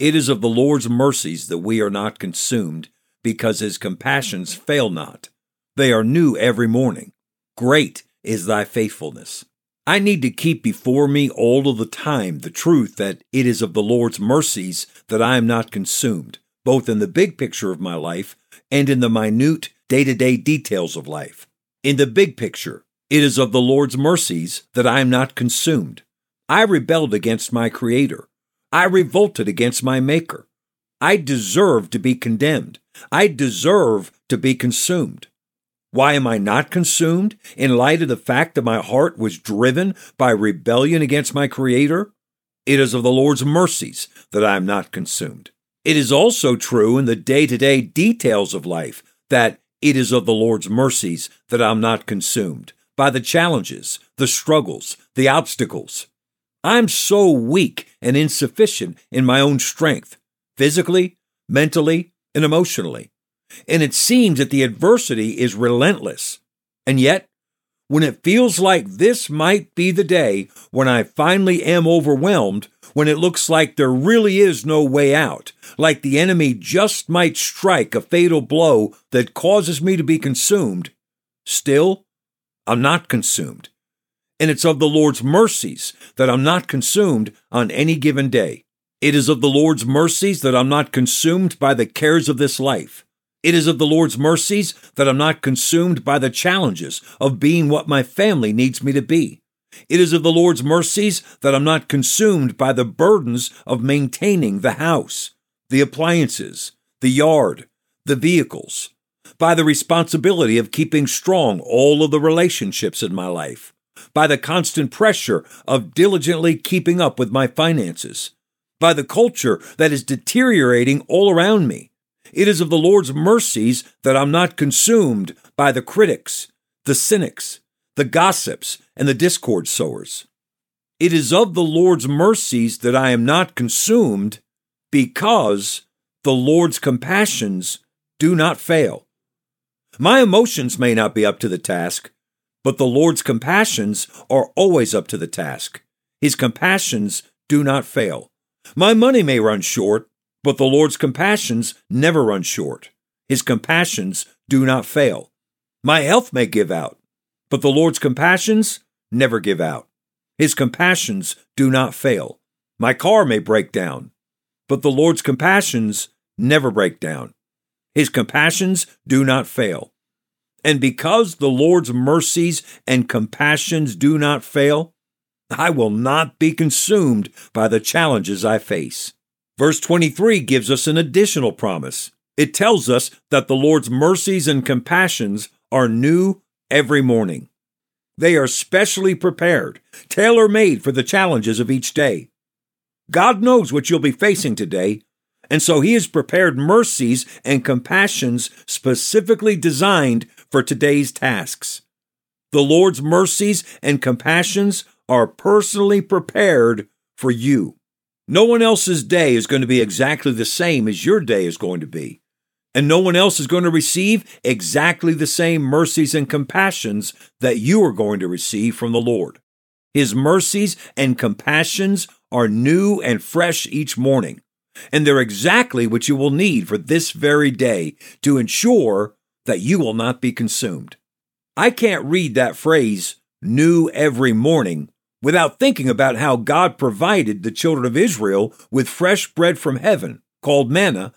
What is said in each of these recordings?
It is of the Lord's mercies that we are not consumed, because his compassions fail not. They are new every morning. Great is thy faithfulness. I need to keep before me all of the time the truth that it is of the Lord's mercies that I am not consumed, both in the big picture of my life and in the minute day to day details of life. In the big picture, it is of the Lord's mercies that I am not consumed. I rebelled against my Creator. I revolted against my Maker. I deserve to be condemned. I deserve to be consumed. Why am I not consumed in light of the fact that my heart was driven by rebellion against my Creator? It is of the Lord's mercies that I am not consumed. It is also true in the day to day details of life that it is of the Lord's mercies that I'm not consumed by the challenges, the struggles, the obstacles. I'm so weak and insufficient in my own strength, physically, mentally, and emotionally. And it seems that the adversity is relentless. And yet, when it feels like this might be the day when I finally am overwhelmed, when it looks like there really is no way out, like the enemy just might strike a fatal blow that causes me to be consumed, still, I'm not consumed. And it's of the Lord's mercies that I'm not consumed on any given day. It is of the Lord's mercies that I'm not consumed by the cares of this life. It is of the Lord's mercies that I'm not consumed by the challenges of being what my family needs me to be. It is of the Lord's mercies that I'm not consumed by the burdens of maintaining the house, the appliances, the yard, the vehicles, by the responsibility of keeping strong all of the relationships in my life, by the constant pressure of diligently keeping up with my finances, by the culture that is deteriorating all around me. It is of the Lord's mercies that I'm not consumed by the critics, the cynics, the gossips, and the discord sowers. It is of the Lord's mercies that I am not consumed because the Lord's compassions do not fail. My emotions may not be up to the task, but the Lord's compassions are always up to the task. His compassions do not fail. My money may run short, but the Lord's compassions never run short. His compassions do not fail. My health may give out, but the Lord's compassions never give out. His compassions do not fail. My car may break down, but the Lord's compassions never break down. His compassions do not fail. And because the Lord's mercies and compassions do not fail, I will not be consumed by the challenges I face. Verse 23 gives us an additional promise. It tells us that the Lord's mercies and compassions are new every morning. They are specially prepared, tailor made for the challenges of each day. God knows what you'll be facing today, and so he has prepared mercies and compassions specifically designed for today's tasks. The Lord's mercies and compassions are personally prepared for you. No one else's day is going to be exactly the same as your day is going to be. And no one else is going to receive exactly the same mercies and compassions that you are going to receive from the Lord. His mercies and compassions are new and fresh each morning and they're exactly what you will need for this very day to ensure that you will not be consumed. I can't read that phrase, new every morning, without thinking about how God provided the children of Israel with fresh bread from heaven, called manna,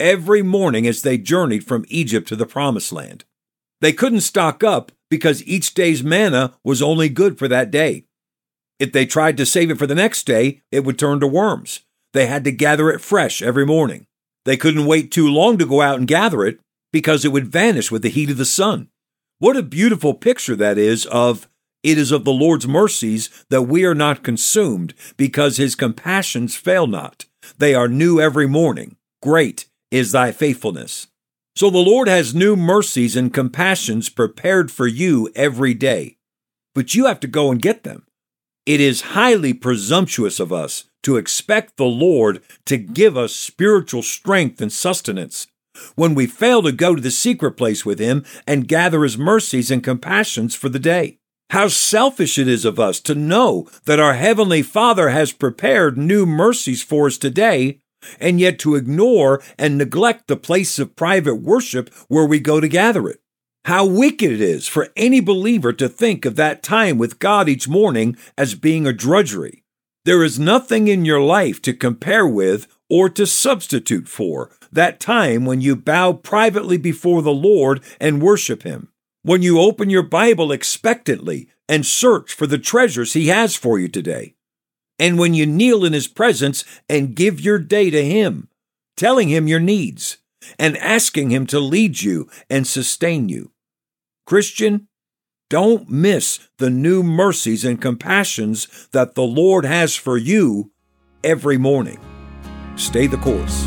every morning as they journeyed from Egypt to the promised land. They couldn't stock up because each day's manna was only good for that day. If they tried to save it for the next day, it would turn to worms. They had to gather it fresh every morning. They couldn't wait too long to go out and gather it because it would vanish with the heat of the sun. What a beautiful picture that is of it is of the Lord's mercies that we are not consumed because his compassions fail not. They are new every morning. Great is thy faithfulness. So the Lord has new mercies and compassions prepared for you every day. But you have to go and get them. It is highly presumptuous of us to expect the Lord to give us spiritual strength and sustenance when we fail to go to the secret place with Him and gather His mercies and compassions for the day. How selfish it is of us to know that our Heavenly Father has prepared new mercies for us today, and yet to ignore and neglect the place of private worship where we go to gather it. How wicked it is for any believer to think of that time with God each morning as being a drudgery. There is nothing in your life to compare with or to substitute for that time when you bow privately before the Lord and worship Him, when you open your Bible expectantly and search for the treasures He has for you today, and when you kneel in His presence and give your day to Him, telling Him your needs and asking Him to lead you and sustain you. Christian, don't miss the new mercies and compassions that the Lord has for you every morning. Stay the course.